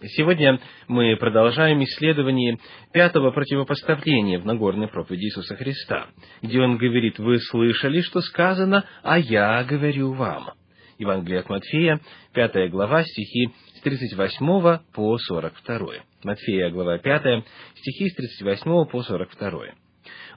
Сегодня мы продолжаем исследование пятого противопоставления в Нагорной проповеди Иисуса Христа, где Он говорит, «Вы слышали, что сказано, а я говорю вам». Евангелие от Матфея, пятая глава, стихи с 38 по 42. Матфея, глава 5, стихи с 38 по 42.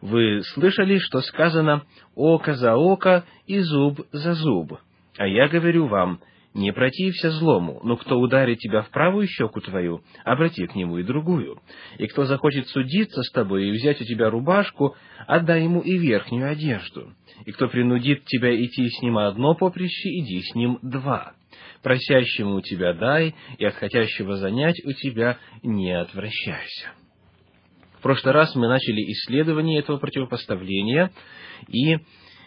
«Вы слышали, что сказано «око за око и зуб за зуб», а я говорю вам, не протився злому, но кто ударит тебя в правую щеку твою, обрати к нему и другую. И кто захочет судиться с тобой и взять у тебя рубашку, отдай ему и верхнюю одежду. И кто принудит тебя идти с ним одно поприще, иди с ним два. Просящему у тебя дай, и от хотящего занять у тебя не отвращайся. В прошлый раз мы начали исследование этого противопоставления, и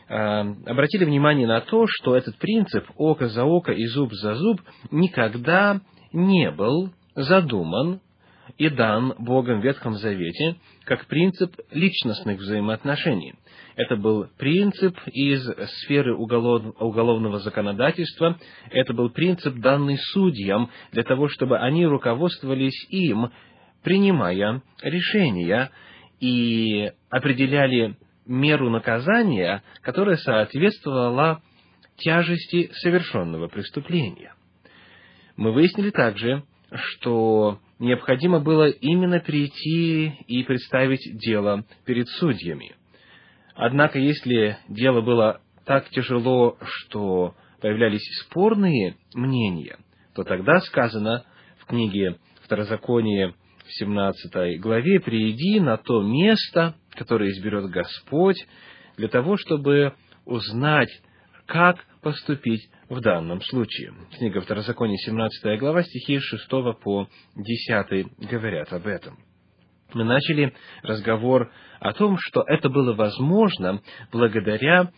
обратили внимание на то, что этот принцип око за око и зуб за зуб никогда не был задуман и дан Богом в Ветхом Завете как принцип личностных взаимоотношений. Это был принцип из сферы уголов, уголовного законодательства, это был принцип, данный судьям, для того, чтобы они руководствовались им, принимая решения и определяли меру наказания, которая соответствовала тяжести совершенного преступления. Мы выяснили также, что необходимо было именно прийти и представить дело перед судьями. Однако, если дело было так тяжело, что появлялись спорные мнения, то тогда сказано в книге Второзаконие в 17 главе, «Приди на то место, которое изберет Господь, для того, чтобы узнать, как поступить в данном случае». Книга Второзакония, 17 глава, стихи с 6 по 10 говорят об этом. Мы начали разговор о том, что это было возможно благодаря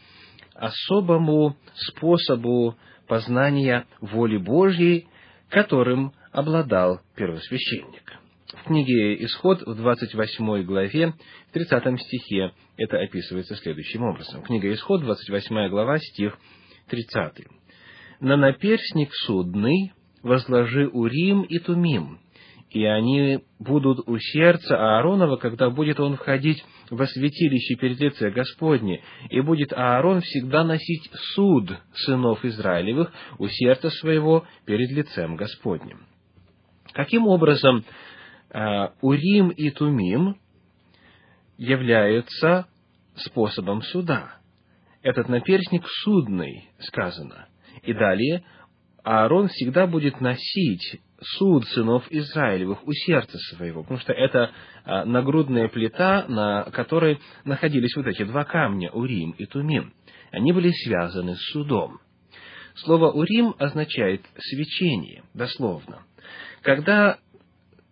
особому способу познания воли Божьей, которым обладал первосвященник. В книге «Исход» в 28 главе, в 30 стихе это описывается следующим образом. Книга «Исход», 28 глава, стих 30. «На наперсник судный возложи Урим и Тумим, и они будут у сердца Ааронова, когда будет он входить во святилище перед лице Господне, и будет Аарон всегда носить суд сынов Израилевых у сердца своего перед лицем Господним». Каким образом Урим и Тумим являются способом суда. Этот наперстник судный, сказано. И далее, Аарон всегда будет носить суд сынов Израилевых у сердца своего, потому что это э, нагрудная плита, на которой находились вот эти два камня, Урим и Тумим. Они были связаны с судом. Слово «урим» означает «свечение», дословно. Когда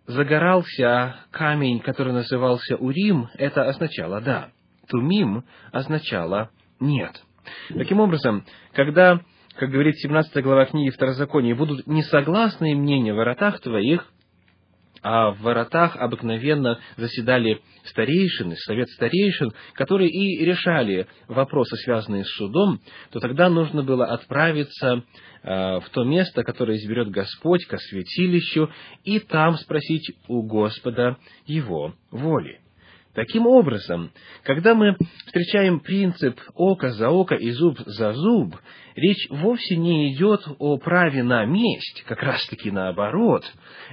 загорался камень, который назывался Урим, это означало «да». Тумим означало «нет». Таким образом, когда, как говорит 17 глава книги Второзакония, будут несогласные мнения в воротах твоих, а в воротах обыкновенно заседали старейшины, совет старейшин, которые и решали вопросы, связанные с судом, то тогда нужно было отправиться э, в то место, которое изберет Господь, ко святилищу, и там спросить у Господа Его воли. Таким образом, когда мы встречаем принцип око за око и зуб за зуб, речь вовсе не идет о праве на месть, как раз-таки наоборот.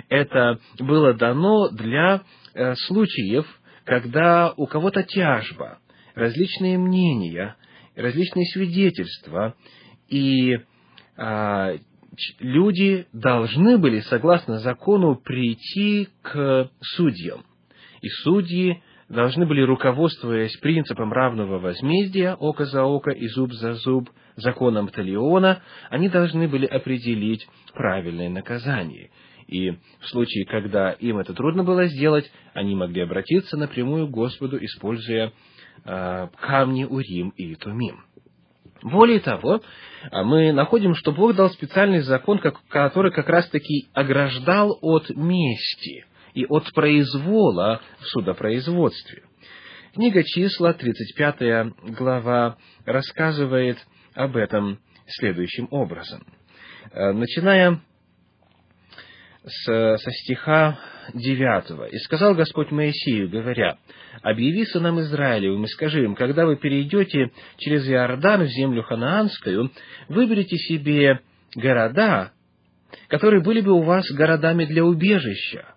Это было дано для э, случаев, когда у кого-то тяжба, различные мнения, различные свидетельства, и а, люди должны были, согласно закону, прийти к судьям. И судьи должны были, руководствуясь принципом равного возмездия, око за око и зуб за зуб, законом Талиона, они должны были определить правильное наказание. И в случае, когда им это трудно было сделать, они могли обратиться напрямую к Господу, используя э, камни Урим и Тумим. Более того, мы находим, что Бог дал специальный закон, который как раз-таки ограждал от мести – и от произвола в судопроизводстве. Книга числа, 35 глава, рассказывает об этом следующим образом. Э, начиная с, со стиха 9. «И сказал Господь Моисею, говоря, «Объяви сынам Израилевым и скажи им, когда вы перейдете через Иордан в землю ханаанскую, выберите себе города, которые были бы у вас городами для убежища,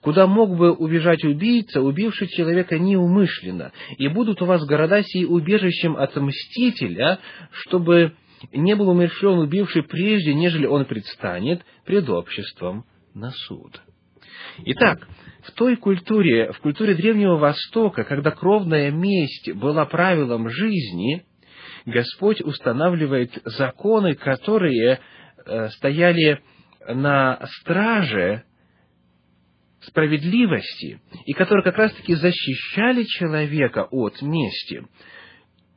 куда мог бы убежать убийца, убивший человека неумышленно, и будут у вас города сии убежищем от мстителя, чтобы не был умершлен убивший прежде, нежели он предстанет пред обществом на суд. Итак, в той культуре, в культуре Древнего Востока, когда кровная месть была правилом жизни, Господь устанавливает законы, которые э, стояли на страже справедливости, и которые как раз-таки защищали человека от мести.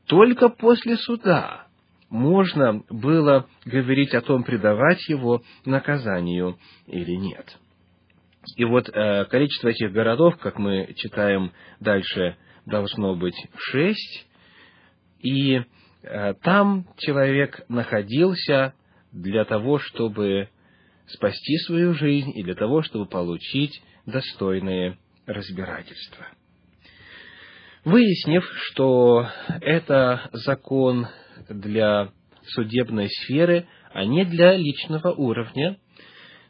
Только после суда можно было говорить о том, предавать его наказанию или нет. И вот э, количество этих городов, как мы читаем дальше, должно быть шесть, и э, там человек находился для того, чтобы спасти свою жизнь и для того, чтобы получить достойное разбирательство. Выяснив, что это закон для судебной сферы, а не для личного уровня,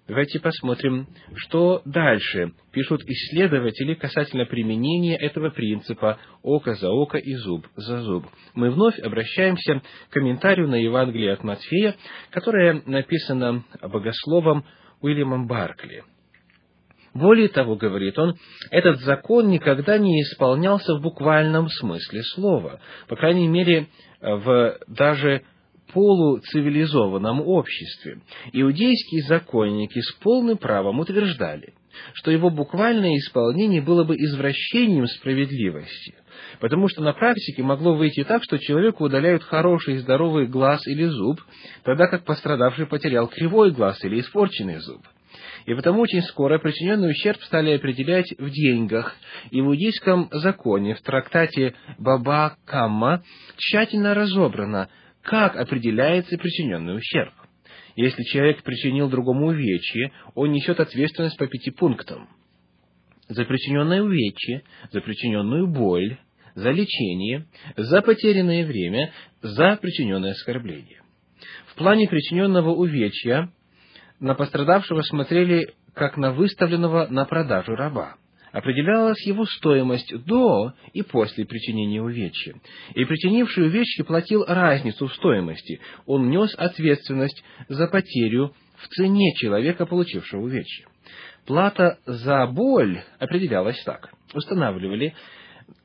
давайте посмотрим, что дальше пишут исследователи касательно применения этого принципа око за око и зуб за зуб. Мы вновь обращаемся к комментарию на Евангелие от Матфея, которое написано богословом Уильямом Баркли. Более того, говорит он, этот закон никогда не исполнялся в буквальном смысле слова, по крайней мере, в даже полуцивилизованном обществе. Иудейские законники с полным правом утверждали, что его буквальное исполнение было бы извращением справедливости, потому что на практике могло выйти так, что человеку удаляют хороший и здоровый глаз или зуб, тогда как пострадавший потерял кривой глаз или испорченный зуб. И потому очень скоро причиненный ущерб стали определять в деньгах. И в иудейском законе, в трактате Баба Камма, тщательно разобрано, как определяется причиненный ущерб. Если человек причинил другому увечье, он несет ответственность по пяти пунктам. За причиненное увечье, за причиненную боль, за лечение, за потерянное время, за причиненное оскорбление. В плане причиненного увечья на пострадавшего смотрели как на выставленного на продажу раба. Определялась его стоимость до и после причинения увечья. И причинивший увечье платил разницу в стоимости. Он нес ответственность за потерю в цене человека, получившего увечье. Плата за боль определялась так. Устанавливали,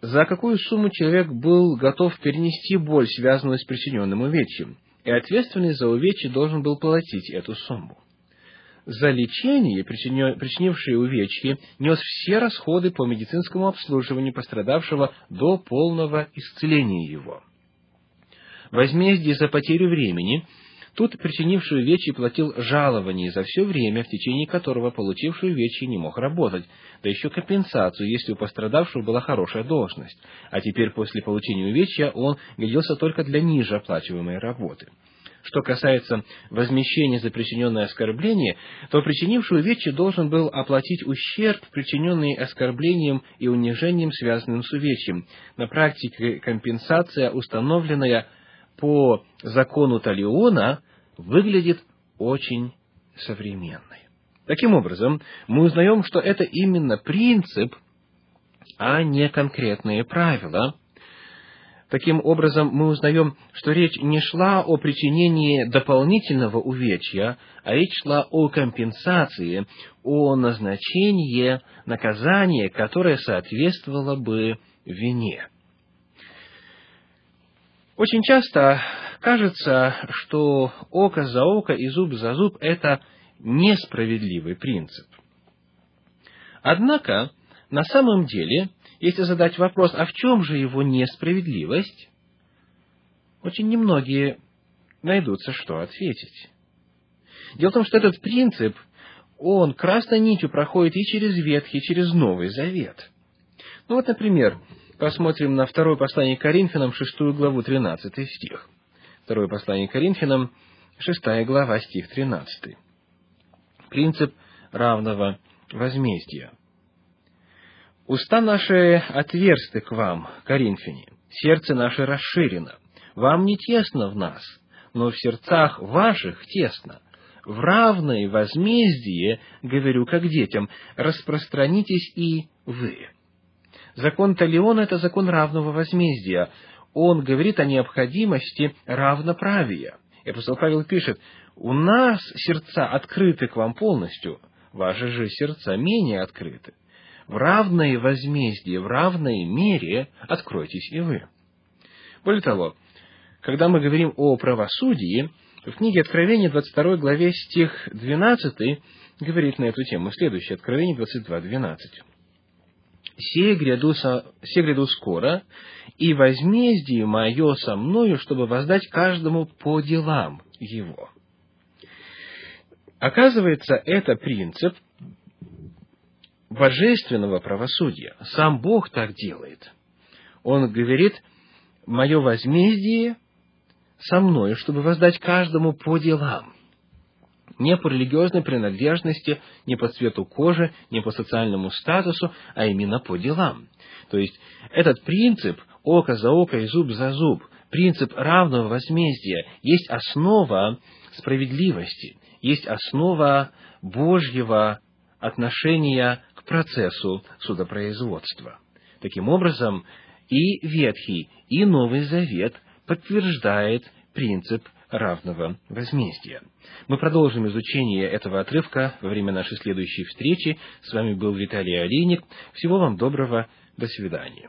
за какую сумму человек был готов перенести боль, связанную с причиненным увечьем. И ответственный за увечье должен был платить эту сумму за лечение, причинившее увечье, нес все расходы по медицинскому обслуживанию пострадавшего до полного исцеления его. Возмездие за потерю времени Тут причинивший увечье платил жалование за все время, в течение которого получивший увечье не мог работать, да еще компенсацию, если у пострадавшего была хорошая должность, а теперь после получения увечья он годился только для ниже оплачиваемой работы. Что касается возмещения за причиненное оскорбление, то причинивший увечье должен был оплатить ущерб, причиненный оскорблением и унижением, связанным с увечьем. На практике компенсация, установленная по закону Талиона, выглядит очень современной. Таким образом, мы узнаем, что это именно принцип, а не конкретные правила – Таким образом, мы узнаем, что речь не шла о причинении дополнительного увечья, а речь шла о компенсации, о назначении наказания, которое соответствовало бы вине. Очень часто кажется, что око за око и зуб за зуб – это несправедливый принцип. Однако, на самом деле, если задать вопрос, а в чем же его несправедливость, очень немногие найдутся, что ответить. Дело в том, что этот принцип, он красной нитью проходит и через Ветхий, и через Новый Завет. Ну вот, например, посмотрим на второе послание Коринфянам, шестую главу, тринадцатый стих. Второе послание Коринфянам, шестая глава, стих тринадцатый. принцип равного возмездия. Уста наши отверсты к вам, Коринфяне, сердце наше расширено. Вам не тесно в нас, но в сердцах ваших тесно. В равное возмездие, говорю как детям, распространитесь и вы. Закон Талиона – это закон равного возмездия. Он говорит о необходимости равноправия. И апостол Павел пишет, «У нас сердца открыты к вам полностью, ваши же сердца менее открыты. В равное возмездие, в равной мере откройтесь и вы». Более того, когда мы говорим о правосудии, в книге Откровения, 22 главе, стих 12, говорит на эту тему. Следующее, Откровение 22, 12 сие гряду, со, сие гряду скоро, и возмездие мое со мною, чтобы воздать каждому по делам его». Оказывается, это принцип божественного правосудия. Сам Бог так делает. Он говорит, мое возмездие со мною, чтобы воздать каждому по делам не по религиозной принадлежности, не по цвету кожи, не по социальному статусу, а именно по делам. То есть этот принцип око за око и зуб за зуб, принцип равного возмездия, есть основа справедливости, есть основа Божьего отношения процессу судопроизводства. Таким образом, и Ветхий, и Новый Завет подтверждает принцип равного возмездия. Мы продолжим изучение этого отрывка во время нашей следующей встречи. С вами был Виталий Олейник. Всего вам доброго. До свидания.